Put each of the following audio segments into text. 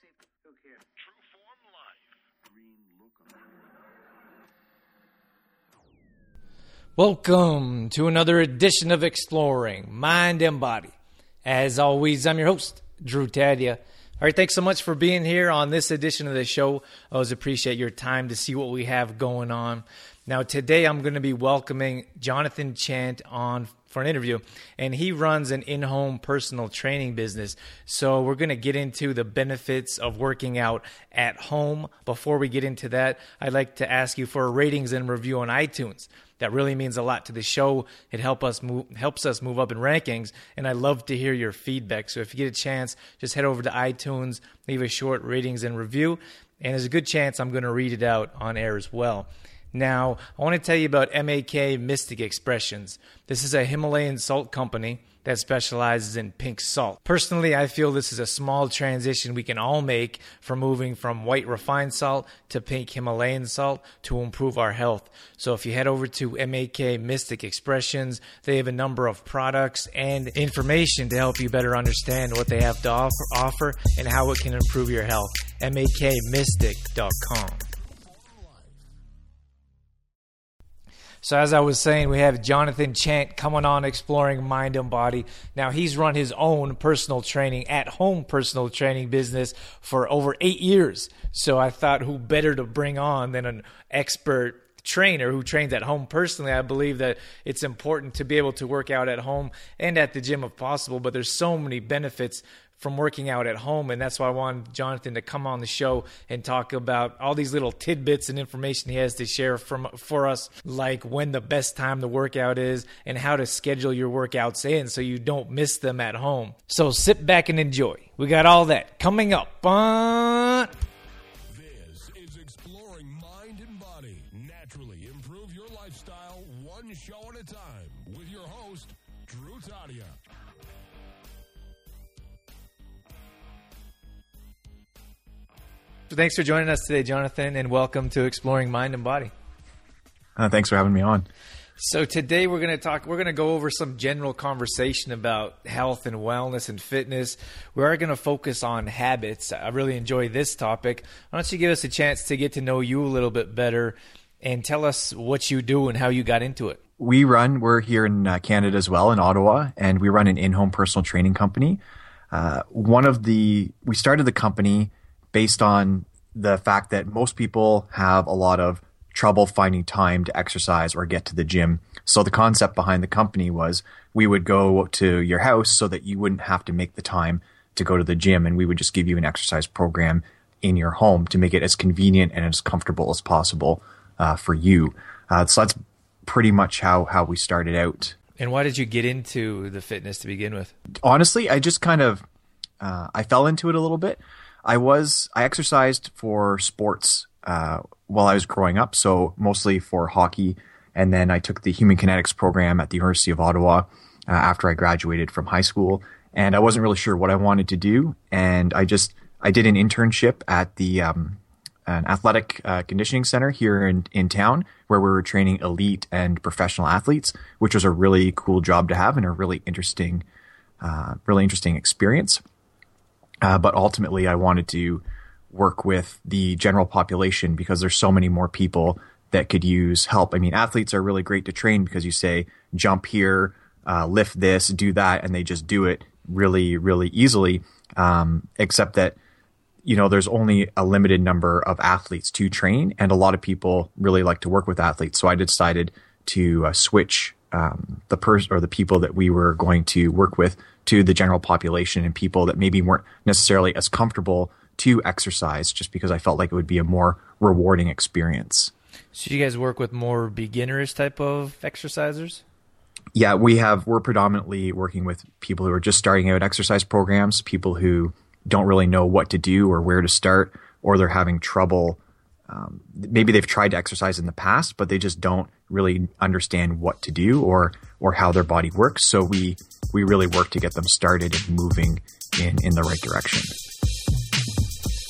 say, look here. True form life. Green look Welcome to another edition of Exploring Mind and Body. As always, I'm your host, Drew Tadia. All right, thanks so much for being here on this edition of the show. I always appreciate your time to see what we have going on. Now, today I'm going to be welcoming Jonathan Chant on for an interview, and he runs an in home personal training business. So, we're going to get into the benefits of working out at home. Before we get into that, I'd like to ask you for a ratings and review on iTunes. That really means a lot to the show. It help us move, helps us move up in rankings, and I love to hear your feedback. So if you get a chance, just head over to iTunes, leave a short ratings and review, and there's a good chance I'm going to read it out on air as well. Now, I want to tell you about MAK Mystic Expressions. This is a Himalayan salt company that specializes in pink salt. Personally, I feel this is a small transition we can all make from moving from white refined salt to pink Himalayan salt to improve our health. So if you head over to MAK Mystic Expressions, they have a number of products and information to help you better understand what they have to offer, offer and how it can improve your health. MAKMystic.com. So, as I was saying, we have Jonathan Chant coming on exploring mind and body. Now, he's run his own personal training, at home personal training business for over eight years. So, I thought who better to bring on than an expert trainer who trains at home personally i believe that it's important to be able to work out at home and at the gym if possible but there's so many benefits from working out at home. And that's why I wanted Jonathan to come on the show and talk about all these little tidbits and information he has to share from for us, like when the best time to work out is and how to schedule your workouts in so you don't miss them at home. So sit back and enjoy. We got all that coming up on Thanks for joining us today, Jonathan, and welcome to Exploring Mind and Body. Uh, thanks for having me on. So today we're going to talk. We're going to go over some general conversation about health and wellness and fitness. We are going to focus on habits. I really enjoy this topic. Why don't you give us a chance to get to know you a little bit better and tell us what you do and how you got into it? We run. We're here in uh, Canada as well, in Ottawa, and we run an in-home personal training company. Uh, one of the we started the company based on the fact that most people have a lot of trouble finding time to exercise or get to the gym. So the concept behind the company was we would go to your house so that you wouldn't have to make the time to go to the gym and we would just give you an exercise program in your home to make it as convenient and as comfortable as possible uh, for you. Uh, so that's pretty much how, how we started out. And why did you get into the fitness to begin with? Honestly, I just kind of, uh, I fell into it a little bit. I was I exercised for sports uh, while I was growing up, so mostly for hockey, and then I took the human kinetics program at the University of Ottawa uh, after I graduated from high school, and I wasn't really sure what I wanted to do, and I just I did an internship at the um, an athletic uh, conditioning center here in in town where we were training elite and professional athletes, which was a really cool job to have and a really interesting, uh, really interesting experience. Uh, but ultimately, I wanted to work with the general population because there's so many more people that could use help. I mean, athletes are really great to train because you say, jump here, uh, lift this, do that, and they just do it really, really easily. Um, except that, you know, there's only a limited number of athletes to train, and a lot of people really like to work with athletes. So I decided to uh, switch um, the person or the people that we were going to work with to the general population and people that maybe weren't necessarily as comfortable to exercise just because I felt like it would be a more rewarding experience. So you guys work with more beginnerish type of exercisers? Yeah, we have we're predominantly working with people who are just starting out exercise programs, people who don't really know what to do or where to start, or they're having trouble. Um, maybe they've tried to exercise in the past, but they just don't really understand what to do or or how their body works. So we we really work to get them started and moving in in the right direction.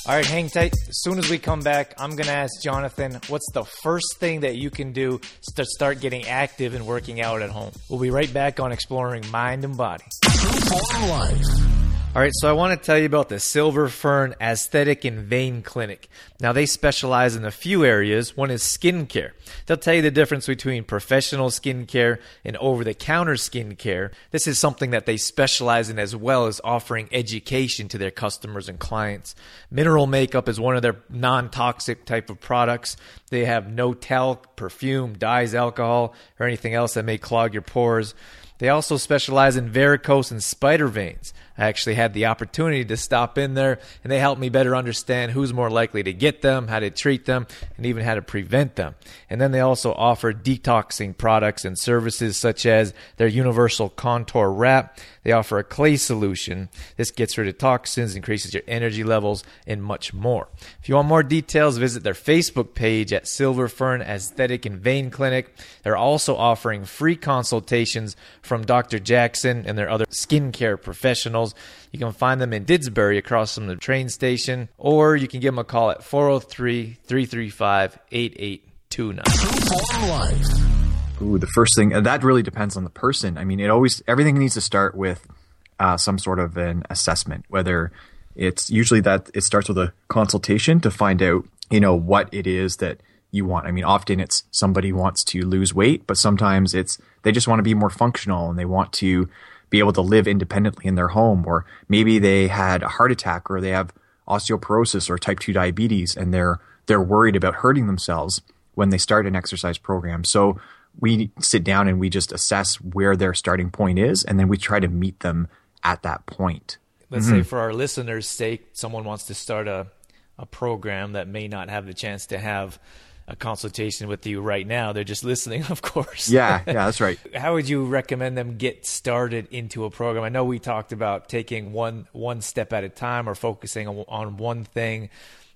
All right, hang tight. As soon as we come back, I'm going to ask Jonathan what's the first thing that you can do to start getting active and working out at home. We'll be right back on exploring mind and body. True life. All right, so I want to tell you about the Silver Fern Aesthetic and Vein Clinic. Now, they specialize in a few areas. One is skincare. They'll tell you the difference between professional skincare and over the counter skincare. This is something that they specialize in as well as offering education to their customers and clients. Mineral makeup is one of their non toxic type of products. They have no talc, perfume, dyes, alcohol, or anything else that may clog your pores. They also specialize in varicose and spider veins. I actually had the opportunity to stop in there and they helped me better understand who's more likely to get them, how to treat them, and even how to prevent them. And then they also offer detoxing products and services such as their universal contour wrap. They offer a clay solution. This gets rid of toxins, increases your energy levels, and much more. If you want more details, visit their Facebook page at Silver Fern Aesthetic and Vein Clinic. They're also offering free consultations from Dr. Jackson and their other skincare professionals. You can find them in Didsbury across from the train station, or you can give them a call at 403 335 8829. Ooh, the first thing that really depends on the person. I mean, it always everything needs to start with uh, some sort of an assessment. Whether it's usually that it starts with a consultation to find out, you know, what it is that you want. I mean, often it's somebody wants to lose weight, but sometimes it's they just want to be more functional and they want to be able to live independently in their home, or maybe they had a heart attack or they have osteoporosis or type 2 diabetes and they're they're worried about hurting themselves when they start an exercise program. So we sit down and we just assess where their starting point is and then we try to meet them at that point. Let's mm-hmm. say for our listeners' sake, someone wants to start a, a program that may not have the chance to have a consultation with you right now. They're just listening, of course. Yeah, yeah, that's right. How would you recommend them get started into a program? I know we talked about taking one one step at a time or focusing on, on one thing.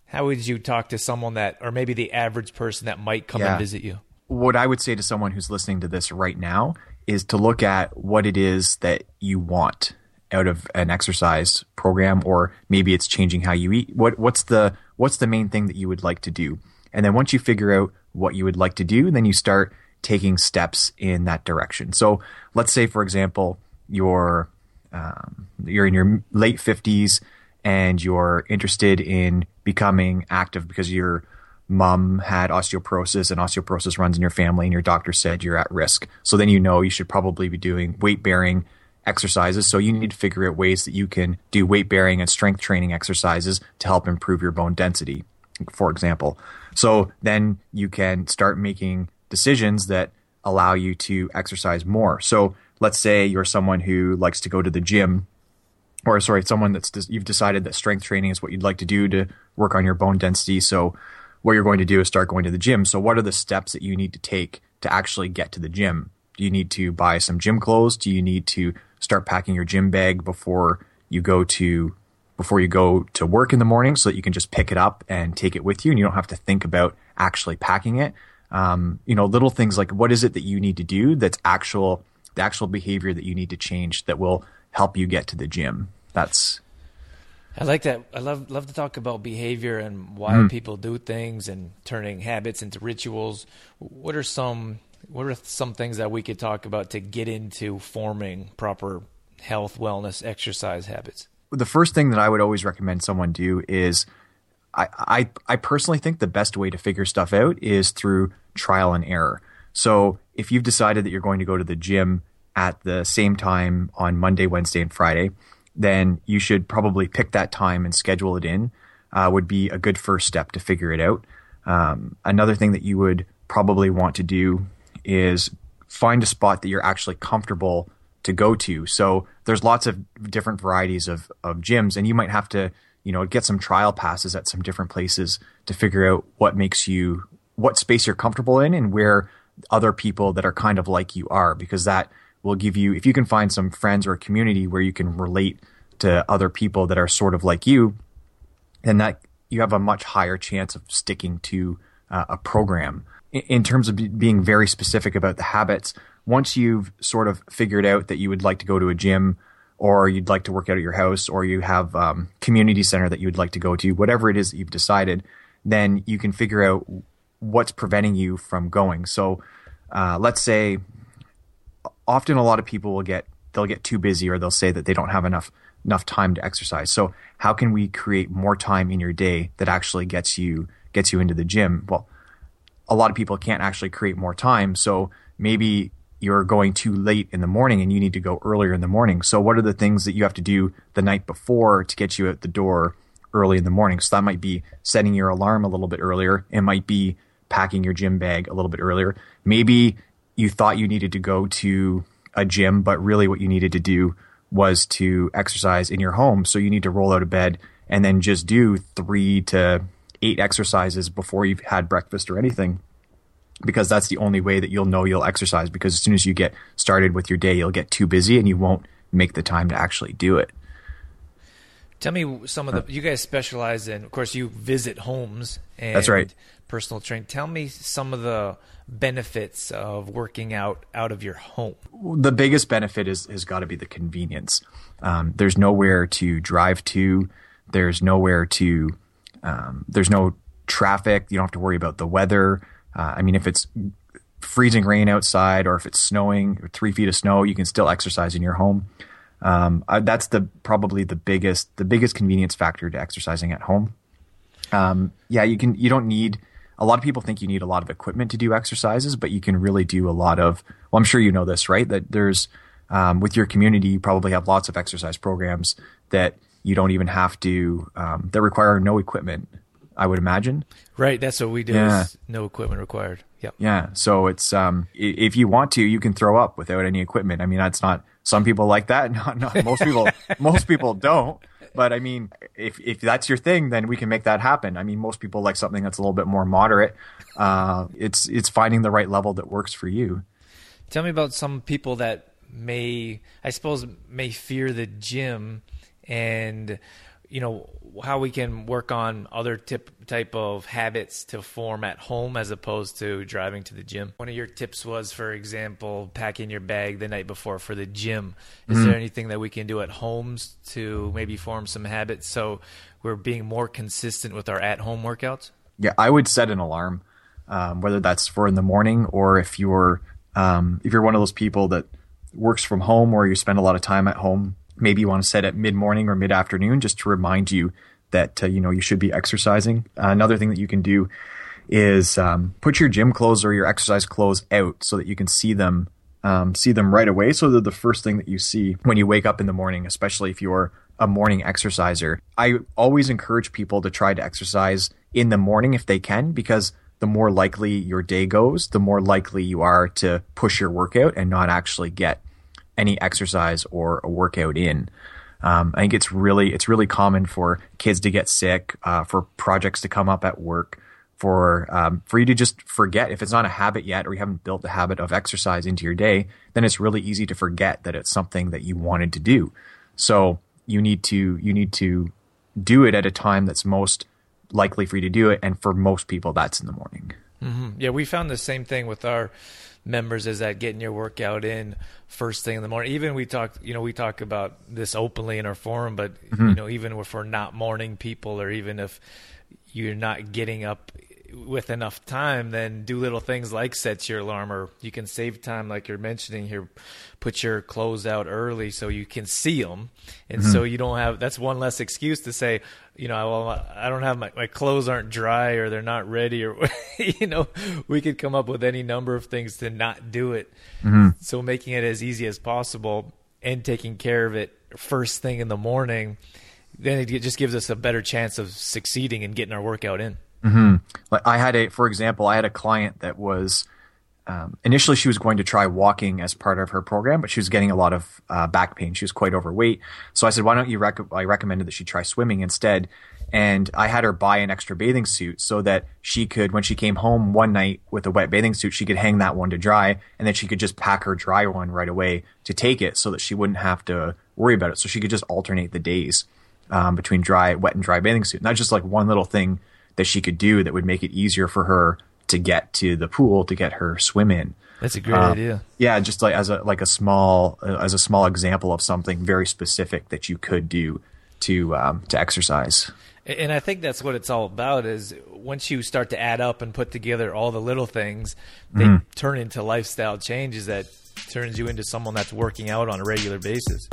How would you talk to someone that, or maybe the average person that might come yeah. and visit you? What I would say to someone who's listening to this right now is to look at what it is that you want out of an exercise program, or maybe it's changing how you eat. What what's the what's the main thing that you would like to do? And then once you figure out what you would like to do, then you start taking steps in that direction. So let's say, for example, you're um, you're in your late fifties and you're interested in becoming active because your mom had osteoporosis and osteoporosis runs in your family and your doctor said you're at risk. So then you know you should probably be doing weight bearing exercises. So you need to figure out ways that you can do weight bearing and strength training exercises to help improve your bone density, for example. So then you can start making decisions that allow you to exercise more. So let's say you're someone who likes to go to the gym or sorry, someone that's you've decided that strength training is what you'd like to do to work on your bone density. So what you're going to do is start going to the gym. So what are the steps that you need to take to actually get to the gym? Do you need to buy some gym clothes? Do you need to start packing your gym bag before you go to before you go to work in the morning so that you can just pick it up and take it with you and you don't have to think about actually packing it. Um, you know, little things like what is it that you need to do that's actual, the actual behavior that you need to change that will help you get to the gym. That's. I like that. I love love to talk about behavior and why mm. people do things and turning habits into rituals. What are some what are some things that we could talk about to get into forming proper health, wellness, exercise habits? The first thing that I would always recommend someone do is I, I, I personally think the best way to figure stuff out is through trial and error. So if you've decided that you're going to go to the gym at the same time on Monday, Wednesday, and Friday, then you should probably pick that time and schedule it in. Uh, would be a good first step to figure it out. Um, another thing that you would probably want to do is find a spot that you're actually comfortable to go to. So there's lots of different varieties of, of gyms and you might have to, you know, get some trial passes at some different places to figure out what makes you, what space you're comfortable in and where other people that are kind of like you are, because that will give you, if you can find some friends or a community where you can relate to other people that are sort of like you, then that you have a much higher chance of sticking to uh, a program. In, terms of being very specific about the habits, once you've sort of figured out that you would like to go to a gym or you'd like to work out at your house or you have um, community center that you would like to go to, whatever it is that you've decided, then you can figure out what's preventing you from going. So uh, let's say often a lot of people will get they'll get too busy or they'll say that they don't have enough enough time to exercise. So how can we create more time in your day that actually gets you gets you into the gym? Well, a lot of people can't actually create more time. So maybe you're going too late in the morning and you need to go earlier in the morning. So what are the things that you have to do the night before to get you at the door early in the morning? So that might be setting your alarm a little bit earlier. It might be packing your gym bag a little bit earlier. Maybe you thought you needed to go to a gym, but really what you needed to do was to exercise in your home. So you need to roll out of bed and then just do three to eight exercises before you've had breakfast or anything because that's the only way that you'll know you'll exercise because as soon as you get started with your day you'll get too busy and you won't make the time to actually do it. Tell me some of the you guys specialize in of course you visit homes and That's right. personal train. Tell me some of the benefits of working out out of your home. The biggest benefit is has got to be the convenience. Um, there's nowhere to drive to. There's nowhere to um, there's no traffic you don't have to worry about the weather uh, I mean, if it's freezing rain outside or if it's snowing, or three feet of snow, you can still exercise in your home. Um, uh, that's the probably the biggest the biggest convenience factor to exercising at home. Um, yeah, you can you don't need a lot of people think you need a lot of equipment to do exercises, but you can really do a lot of. Well, I'm sure you know this, right? That there's um, with your community, you probably have lots of exercise programs that you don't even have to um, that require no equipment. I would imagine. Right, that's what we do. Yeah. No equipment required. Yep. Yeah. So it's um, if you want to, you can throw up without any equipment. I mean, that's not some people like that. Not, not most people. most people don't. But I mean, if if that's your thing, then we can make that happen. I mean, most people like something that's a little bit more moderate. Uh, it's it's finding the right level that works for you. Tell me about some people that may, I suppose, may fear the gym, and you know how we can work on other tip type of habits to form at home as opposed to driving to the gym. One of your tips was, for example, packing your bag the night before for the gym. Is there anything that we can do at homes to maybe form some habits so we're being more consistent with our at-home workouts? Yeah, I would set an alarm, um, whether that's for in the morning or if you're um, if you're one of those people that works from home or you spend a lot of time at home. Maybe you want to set it mid morning or mid afternoon just to remind you that uh, you know you should be exercising. Uh, another thing that you can do is um, put your gym clothes or your exercise clothes out so that you can see them um, see them right away. So they're the first thing that you see when you wake up in the morning, especially if you're a morning exerciser. I always encourage people to try to exercise in the morning if they can, because the more likely your day goes, the more likely you are to push your workout and not actually get any exercise or a workout in. Um, I think it's really it's really common for kids to get sick, uh, for projects to come up at work, for um, for you to just forget if it's not a habit yet, or you haven't built the habit of exercise into your day. Then it's really easy to forget that it's something that you wanted to do. So you need to you need to do it at a time that's most likely for you to do it, and for most people, that's in the morning. Yeah, we found the same thing with our members is that getting your workout in first thing in the morning. Even we talk, you know, we talk about this openly in our forum, but you mm-hmm. know, even if we're not morning people, or even if you're not getting up with enough time, then do little things like set your alarm, or you can save time, like you're mentioning here. Put your clothes out early so you can see them, and so mm-hmm. you don't have. That's one less excuse to say, you know, well, I don't have my my clothes aren't dry or they're not ready, or you know, we could come up with any number of things to not do it. Mm-hmm. So making it as easy as possible and taking care of it first thing in the morning, then it just gives us a better chance of succeeding and getting our workout in. Like I had a, for example, I had a client that was um, initially she was going to try walking as part of her program, but she was getting a lot of uh, back pain. She was quite overweight, so I said, "Why don't you?" Rec- I recommended that she try swimming instead, and I had her buy an extra bathing suit so that she could, when she came home one night with a wet bathing suit, she could hang that one to dry, and then she could just pack her dry one right away to take it, so that she wouldn't have to worry about it. So she could just alternate the days um, between dry, wet, and dry bathing suit. That's just like one little thing that she could do that would make it easier for her to get to the pool to get her swim in. That's a great Uh, idea. Yeah, just like as a like a small uh, as a small example of something very specific that you could do to um, to exercise. And I think that's what it's all about is once you start to add up and put together all the little things, they Mm-hmm. turn into lifestyle changes that turns you into someone that's working out on a regular basis.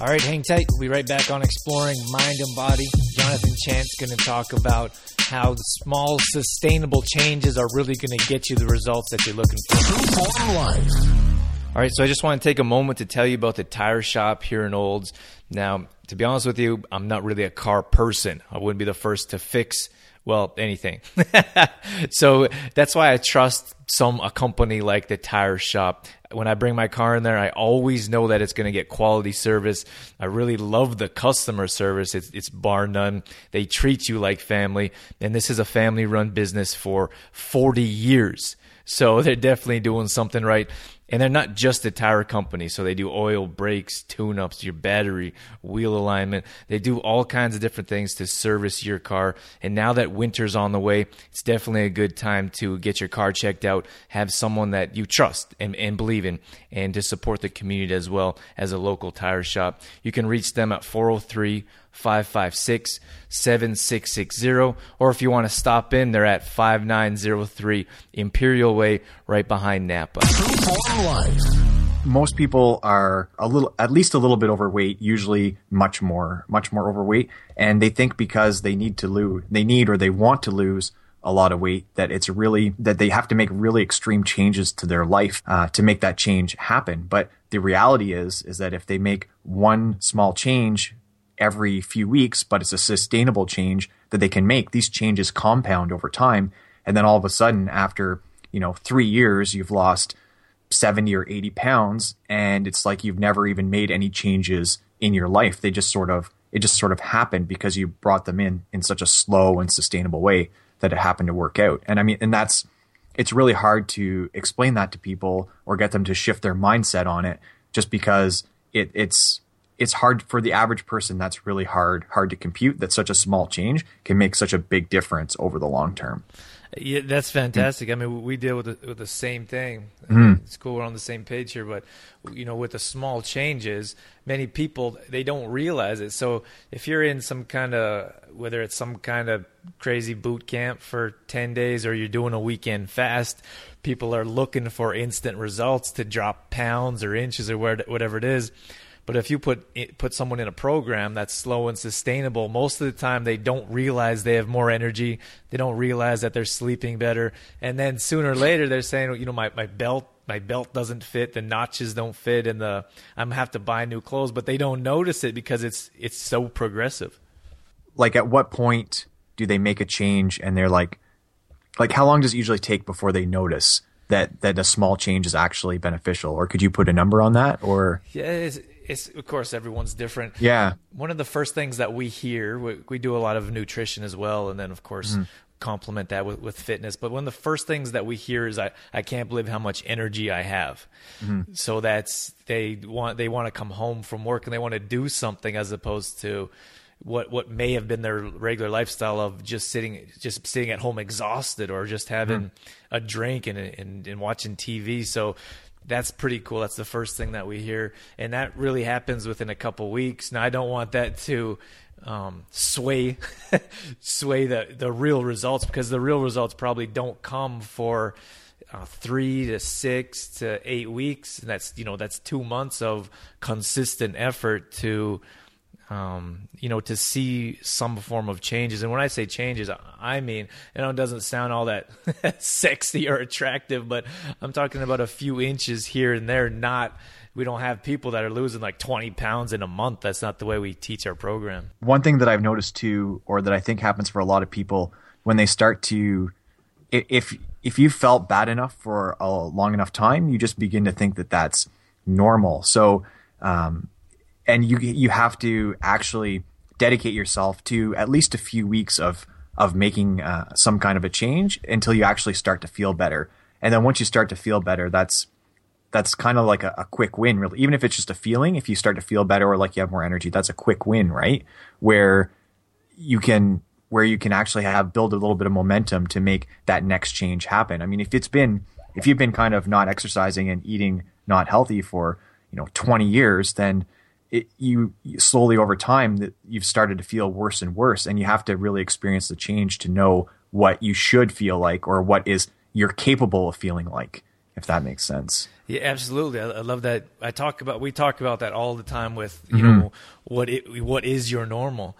All right, hang tight. We'll be right back on exploring mind and body. Jonathan Chant's going to talk about how small, sustainable changes are really going to get you the results that you're looking for. All right, so I just want to take a moment to tell you about the tire shop here in Olds. Now, to be honest with you, I'm not really a car person. I wouldn't be the first to fix well anything. So that's why i trust some a company like the tire shop. When i bring my car in there i always know that it's going to get quality service. I really love the customer service. It's, it's bar none. They treat you like family. And this is a family run business for 40 years. So they're definitely doing something right and they're not just a tire company, so they do oil, brakes, tune ups, your battery, wheel alignment. They do all kinds of different things to service your car. And now that winter's on the way, it's definitely a good time to get your car checked out, have someone that you trust and, and believe in, and to support the community as well as a local tire shop. You can reach them at 403 556 7660. Or if you want to stop in, they're at 5903 Imperial Way, right behind Napa. Most people are a little, at least a little bit overweight, usually much more, much more overweight. And they think because they need to lose, they need or they want to lose a lot of weight that it's really that they have to make really extreme changes to their life uh, to make that change happen but the reality is is that if they make one small change every few weeks, but it's a sustainable change that they can make. These changes compound over time. And then all of a sudden, after, you know, three years, you've lost 70 or 80 pounds. And it's like you've never even made any changes in your life. They just sort of, it just sort of happened because you brought them in in such a slow and sustainable way that it happened to work out. And I mean, and that's, it's really hard to explain that to people or get them to shift their mindset on it just because it, it's it's hard for the average person that's really hard hard to compute that such a small change can make such a big difference over the long term yeah, that's fantastic. Mm. I mean, we deal with the, with the same thing. Mm. It's cool we're on the same page here, but you know, with the small changes, many people they don't realize it. So if you're in some kind of whether it's some kind of crazy boot camp for 10 days or you're doing a weekend fast, people are looking for instant results to drop pounds or inches or whatever it is but if you put eh, put someone in a program that's slow and sustainable, most of the time they don't realize they have more energy. They don't realize that they're sleeping better, and then sooner or later they're saying, you know, my my belt my belt doesn't fit, the notches don't fit, and the I'm gonna have to buy new clothes, but they don't notice it because it's it's so progressive. Like, at what point do they make a change and they're like, like how long does it usually take before they notice? that that a small change is actually beneficial or could you put a number on that or yeah it's of course everyone's different. Yeah. One of the first things that we hear, we, we do a lot of nutrition as well, and then of course mm. complement that with, with fitness. But one of the first things that we hear is I, I can't believe how much energy I have. Mm-hmm. So that's they want they want to come home from work and they want to do something as opposed to what what may have been their regular lifestyle of just sitting just sitting at home exhausted or just having mm. a drink and, and and watching TV. So that's pretty cool. That's the first thing that we hear, and that really happens within a couple weeks. Now, I don't want that to um, sway sway the the real results because the real results probably don't come for uh, three to six to eight weeks. And that's you know that's two months of consistent effort to um, you know, to see some form of changes. And when I say changes, I mean, you know, it doesn't sound all that sexy or attractive, but I'm talking about a few inches here and there. Not, we don't have people that are losing like 20 pounds in a month. That's not the way we teach our program. One thing that I've noticed too, or that I think happens for a lot of people when they start to, if, if you felt bad enough for a long enough time, you just begin to think that that's normal. So, um, and you you have to actually dedicate yourself to at least a few weeks of of making uh, some kind of a change until you actually start to feel better. And then once you start to feel better, that's that's kind of like a, a, quick win, really. Even if it's just a feeling, if you start to feel better or like you have more energy, that's a quick win, right? Where you can where you can actually have build a little bit of momentum to make that next change happen. I mean, if it's been if you've been kind of not exercising and eating not healthy for you know 20 years, then it, you slowly over time that you've started to feel worse and worse, and you have to really experience the change to know what you should feel like or what is you're capable of feeling like. if that makes sense. Yeah, absolutely. I, I love that. I talk about we talk about that all the time with you mm-hmm. know what it, what is your normal,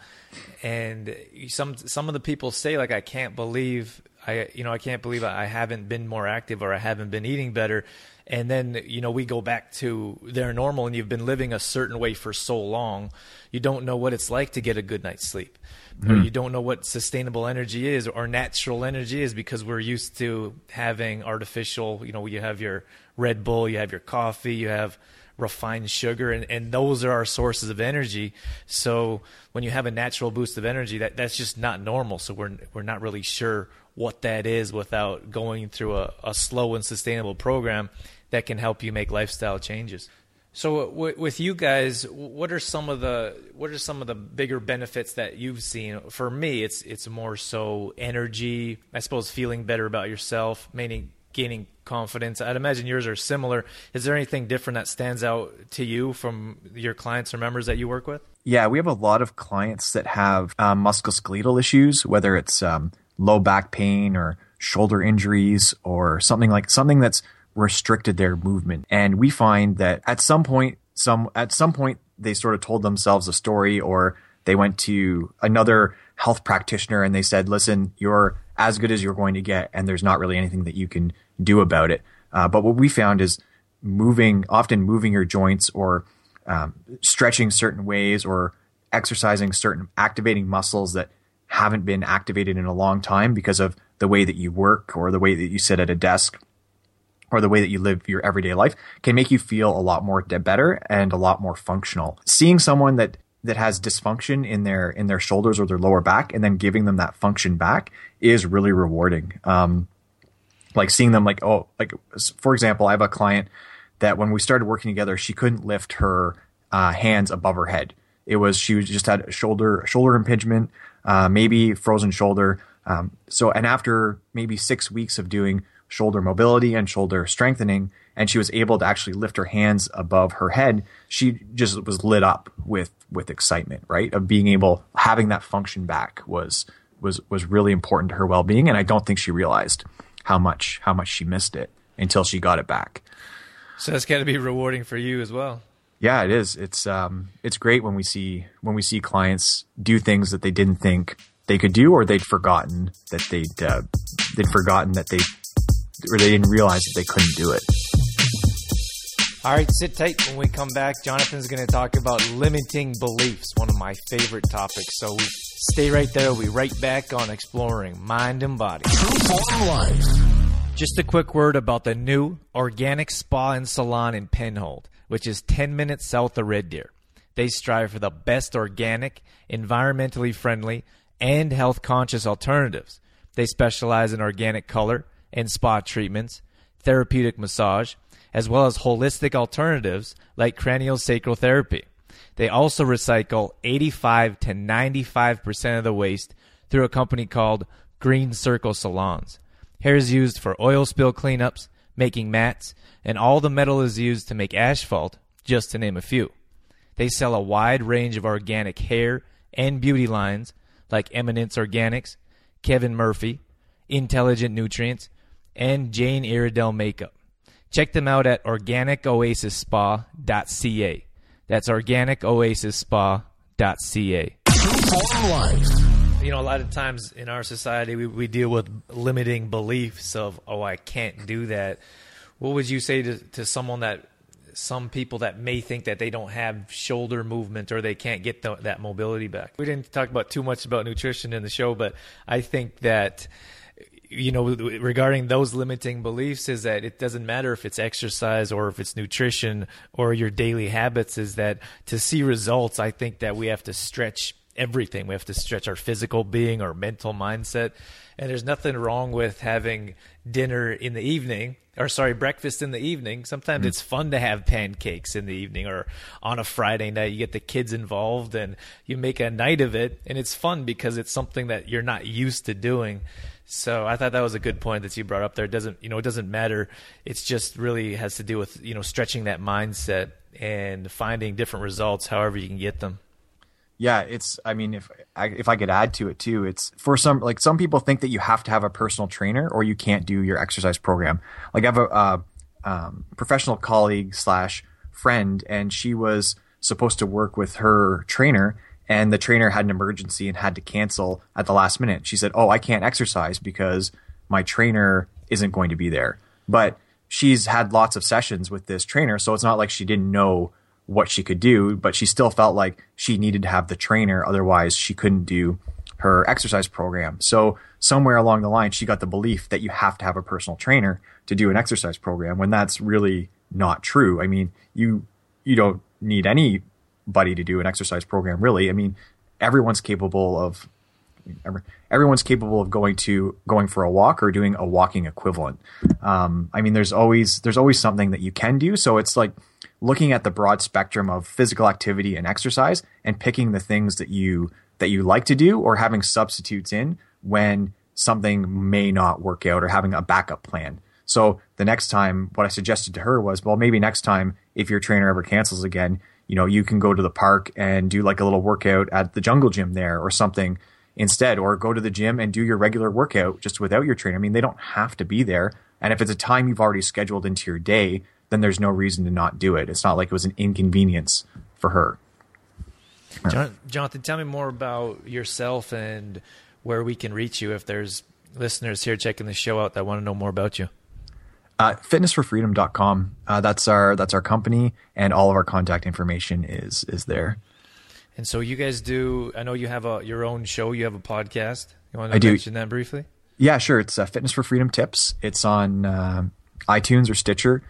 and some some of the people say like I can't believe I you know I can't believe I haven't been more active or I haven't been eating better, and then you know we go back to their normal and you've been living a certain way for so long, you don't know what it's like to get a good night's sleep mm. or hmm. you don't know what sustainable energy is or natural energy is because we're used to having artificial, you know, you have your Red Bull, you have your coffee, you have refined sugar and, and those are our sources of energy. So when you have a natural boost of energy, that, that's just not normal. So we're we're not really sure what that is without going through a, a slow and sustainable program that can help you make lifestyle changes. So w- with you guys, what are some of the what are some of the bigger benefits that you've seen? For me, it's it's more so energy. I suppose feeling better about yourself, meaning gaining confidence. I'd imagine yours are similar. Is there anything different that stands out to you from your clients or members that you work with? Yeah, we have a lot of clients that have um, musculoskeletal issues, whether it's um, low back pain or shoulder injuries or something like something that's restricted their movement. And we find that at some point, some at some point they sort of told themselves a story or they went to another health practitioner and they said, listen, you're as good as you're going to get and there's not really anything that you can do about it. Uh, but what we found is moving, often moving your joints or um, stretching certain ways or exercising certain activating muscles that haven't been activated in a long time because of the way that you work or the way that you sit at a desk or the way that you live your everyday life can make you feel a lot more better and a lot more functional. Seeing someone that that has dysfunction in their in their shoulders or their lower back and then giving them that function back is really rewarding. Um, like seeing them like oh like for example, I have a client that when we started working together, she couldn't lift her uh, hands above her head. It was she was just had shoulder shoulder impingement, uh, maybe frozen shoulder. Um, so and after maybe six weeks of doing shoulder mobility and shoulder strengthening, and she was able to actually lift her hands above her head, she just was lit up with with excitement, right? Of being able having that function back was was was really important to her well being, and I don't think she realized how much how much she missed it until she got it back. So that's got to be rewarding for you as well. Yeah, it is. It's um it's great when we see when we see clients do things that they didn't think they could do or they'd forgotten that they'd uh, they'd forgotten that they or they didn't realize that they couldn't do it. All right, sit tight. When we come back, Jonathan's going to talk about limiting beliefs, one of my favorite topics. So stay right there. We'll be right back on exploring mind and body. Just a quick word about the new organic spa and salon in Penhold, which is 10 minutes south of Red Deer. They strive for the best organic, environmentally friendly, and health conscious alternatives. They specialize in organic color and spa treatments, therapeutic massage, as well as holistic alternatives like craniosacral therapy. They also recycle 85 to 95% of the waste through a company called Green Circle Salons. Hair is used for oil spill cleanups, making mats, and all the metal is used to make asphalt, just to name a few. They sell a wide range of organic hair and beauty lines like Eminence Organics, Kevin Murphy, Intelligent Nutrients, and Jane Iredale Makeup. Check them out at organicoasisspa.ca. That's organicoasisspa.ca. You know, a lot of times in our society, we, we deal with limiting beliefs of, oh, I can't do that. What would you say to, to someone that, some people that may think that they don't have shoulder movement or they can't get the, that mobility back? We didn't talk about too much about nutrition in the show, but I think that you know, regarding those limiting beliefs is that it doesn't matter if it's exercise or if it's nutrition or your daily habits, is that to see results, I think that we have to stretch everything. We have to stretch our physical being, our mental mindset. And there's nothing wrong with having dinner in the evening, or sorry, breakfast in the evening. Sometimes mm-hmm. it's fun to have pancakes in the evening or on a Friday night. You get the kids involved and you make a night of it. And it's fun because it's something that you're not used to doing. So I thought that was a good point that you brought up there. It doesn't, you know, it doesn't matter. It's just really has to do with, you know, stretching that mindset and finding different results however you can get them. Yeah, it's. I mean, if I, if I could add to it too, it's for some like some people think that you have to have a personal trainer or you can't do your exercise program. Like I have a um, professional colleague slash friend, and she was supposed to work with her trainer, and the trainer had an emergency and had to cancel at the last minute. She said, "Oh, I can't exercise because my trainer isn't going to be there." But she's had lots of sessions with this trainer, so it's not like she didn't know what she could do, but she still felt like she needed to have the trainer, otherwise she couldn't do her exercise program. So somewhere along the line, she got the belief that you have to have a personal trainer to do an exercise program when that's really not true. I mean, you, you don't need anybody to do an exercise program, really. I mean, everyone's capable of, everyone's capable of going to, going for a walk or doing a walking equivalent. Um, I mean, there's always, there's always something that you can do. So it's like, looking at the broad spectrum of physical activity and exercise and picking the things that you that you like to do or having substitutes in when something may not work out or having a backup plan. So the next time what I suggested to her was, well, maybe next time if your trainer ever cancels again, you know, you can go to the park and do like a little workout at the jungle gym there or something instead, or go to the gym and do your regular workout just without your trainer. I mean, they don't have to be there. And if it's a time you've already scheduled into your day, then there's no reason to not do it. It's not like it was an inconvenience for her. John, Jonathan, tell me more about yourself and where we can reach you if there's listeners here checking the show out that want to know more about you. Uh, fitnessforfreedom.com. Uh, that's our that's our company, and all of our contact information is is there. And so you guys do. I know you have a your own show. You have a podcast. You want to I mention do. that briefly? Yeah, sure. It's uh, Fitness for Freedom Tips. It's on uh, iTunes or Stitcher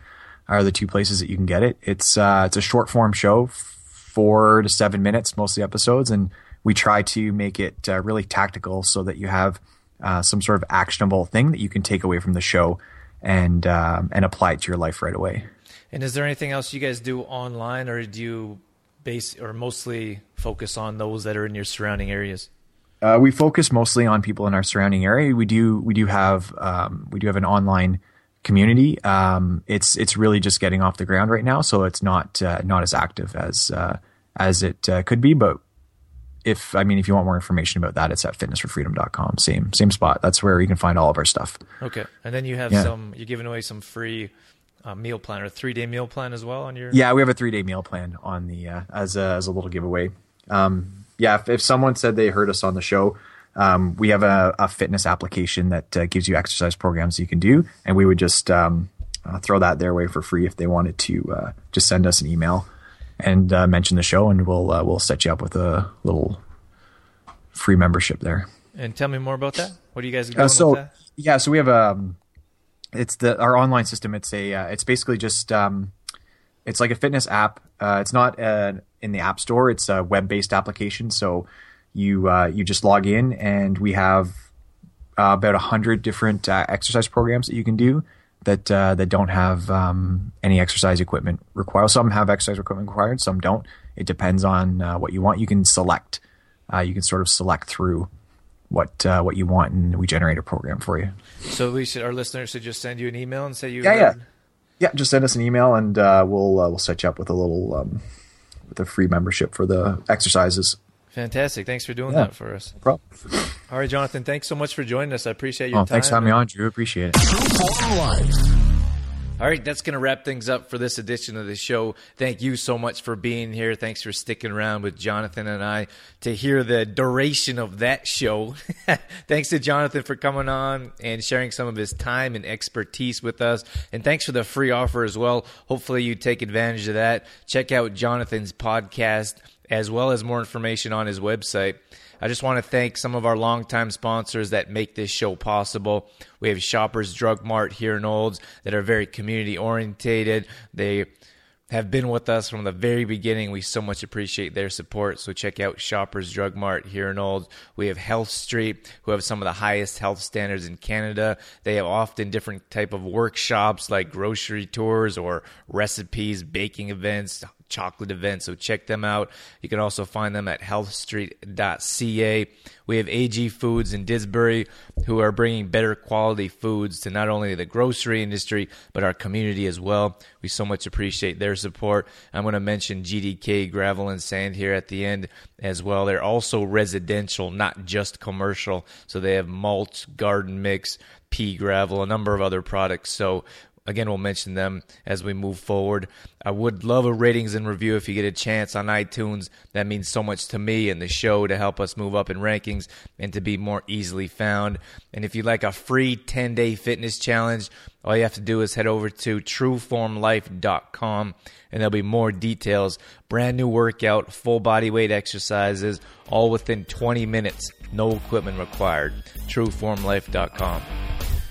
are the two places that you can get it. It's uh, it's a short form show, four to seven minutes, most of the episodes, and we try to make it uh, really tactical so that you have uh, some sort of actionable thing that you can take away from the show and um, and apply it to your life right away. And is there anything else you guys do online, or do you base or mostly focus on those that are in your surrounding areas? Uh, we focus mostly on people in our surrounding area. We do we do have um, we do have an online community. Um, it's it's really just getting off the ground right now, so it's not uh, not as active as uh, as it uh, could be. But if I mean, if you want more information about that, it's at fitnessforfreedom.com. Same same spot. That's where you can find all of our stuff. Okay, and then you have yeah. some. You're giving away some free. Uh, meal plan or a three day meal plan as well on your yeah we have a three day meal plan on the uh, as a as a little giveaway um, yeah if, if someone said they heard us on the show um, we have a, a, fitness application that uh, gives you exercise programs you can do, and we would just um, uh, throw that their way for free if they wanted to uh, just send us an email and uh, mention the show, and we'll uh, we'll set you up with a little free membership there. And tell me more about that. What do you guys doing uh, so, Yeah, so we have a um, it's the our online system. It's a it's basically just um, it's like a fitness app. it's not in the app store. It's a web based application. So you uh, you just log in, and we have uh, about a hundred different uh, exercise programs that you can do that uh, that don't have um, any exercise equipment required. Some have exercise equipment required, some don't. It depends on uh, what you want. You can select. Uh, you can sort of select through what uh, what you want, and we generate a program for you. So we should our listeners should just send you an email and say you. Yeah, yeah, yeah. Just send us an email, and uh, we'll uh, we'll set you up with a little um, with a free membership for the exercises. Fantastic. Thanks for doing yeah, that for us. No All right, Jonathan, thanks so much for joining us. I appreciate oh, your oh, time. Thanks for having me on, Drew. Appreciate it. All right, that's going to wrap things up for this edition of the show. Thank you so much for being here. Thanks for sticking around with Jonathan and I to hear the duration of that show. thanks to Jonathan for coming on and sharing some of his time and expertise with us. And thanks for the free offer as well. Hopefully, you take advantage of that. Check out Jonathan's podcast as well as more information on his website. I just want to thank some of our longtime sponsors that make this show possible. We have Shoppers Drug Mart here in Olds that are very community orientated. They have been with us from the very beginning. We so much appreciate their support. So check out Shoppers Drug Mart here in Olds. We have Health Street, who have some of the highest health standards in Canada. They have often different type of workshops like grocery tours or recipes, baking events, chocolate event. So check them out. You can also find them at healthstreet.ca. We have AG Foods in Didsbury who are bringing better quality foods to not only the grocery industry, but our community as well. We so much appreciate their support. I'm going to mention GDK Gravel and Sand here at the end as well. They're also residential, not just commercial. So they have mulch, garden mix, pea gravel, a number of other products. So again, we'll mention them as we move forward. I would love a ratings and review if you get a chance on iTunes. That means so much to me and the show to help us move up in rankings and to be more easily found. And if you'd like a free 10 day fitness challenge, all you have to do is head over to trueformlife.com and there'll be more details. Brand new workout, full body weight exercises, all within 20 minutes. No equipment required. Trueformlife.com.